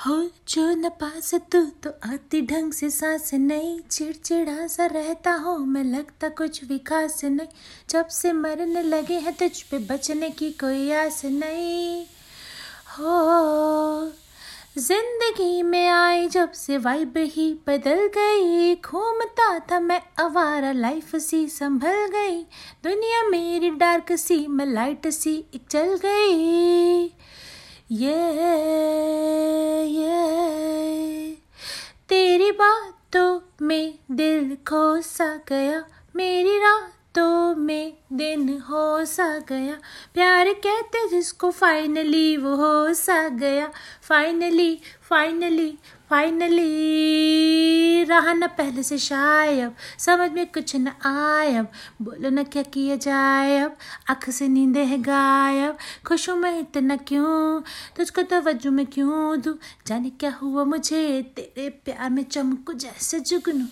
हो जो न पास तू तो आती ढंग से सांस नहीं। चिड़चिड़ा सा रहता हो, मैं लगता कुछ खास नहीं। जब से मरने लगे हैं तुझ पे बचने की कोई आस नहीं। हो, ज़िंदगी में आई जब से वाइब ही बदल गई। घूमता था मैं आवारा लाइफ सी संभल गई। दुनिया मेरी डार्क सी, मैं लाइट सी चल गई। ये बातों मैं दिल खो सा गया। मेरी रातों में दिन हो सा गया। प्यार कहते जिसको फाइनली वो हो सा गया। फाइनली फाइनली फाइनली रहा न पहले से शायब। समझ में कुछ न आयब बोलो न क्या किया जाए अब? आँख से नींदे है गायब। खुश हूँ मैं इतना क्यों? तुझको तवज्जो में क्यों दूँ? जाने क्या हुआ मुझे? तेरे प्यार में चमकू जैसे जुगनू।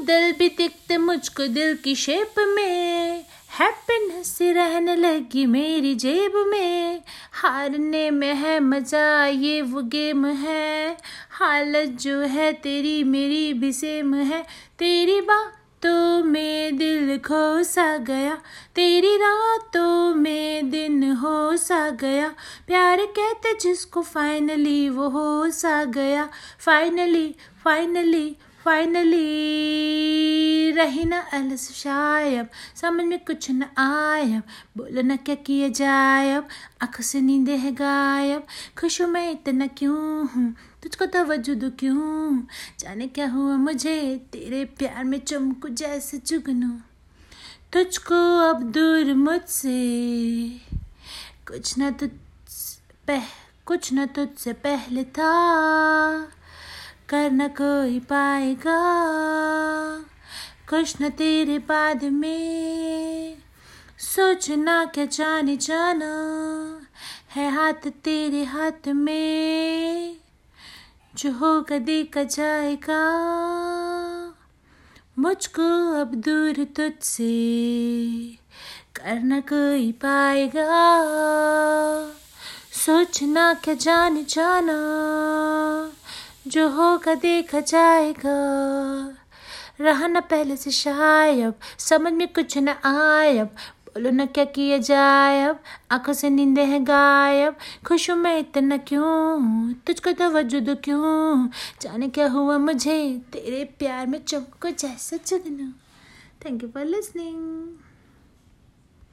बादल भी दिखते मुझको दिल की शेप में। हैप्पीनेस रहने लगी मेरी जेब में। हारने में है मज़ा, ये वो गेम है। हालत जो है तेरी, मेरी भी सेम है। तेरी बातों में दिल खो सा गया। तेरी रातों में दिन हो सा गया। प्यार कहते जिसको फाइनली वो हो सा गया। फाइनली फाइनली फाइनली रही ना अलस शायब समझ में कुछ न आयब। बोलो, न क्या किया जाए अब आँख से नींदे है गायब। खुश हूँ मैं इतना क्यों हूँ? तुझको तवज्जो दो क्यों? जाने क्या हुआ मुझे? तेरे प्यार में चमकू जैसे चुगनू तुझको अब दूर मुझसे। कुछ न तुझ, पह, कुछ न तुझसे पहले था। कर न कोई पाएगा। न तेरे बाद में। सोचना क्या जाने जाना है हाथ तेरे हाथ में। जो होगा देखा जाएगा। मुझको अब दूर तुझसे करना कोई पाएगा। सोचना क्या जाने जाना जो होगा देखा जाएगा। रहा न पहले से शायब, समझ में कुछ न आयब बोलो न क्या किया जाए अब? आँखों से नींदे हैं गायब। खुश हूँ मैं इतना क्यों? तुझको तो वजूद क्यों? जाने क्या हुआ मुझे? तेरे प्यार में चमको जैसा चुगनू थैंक यू फॉर लिसनिंग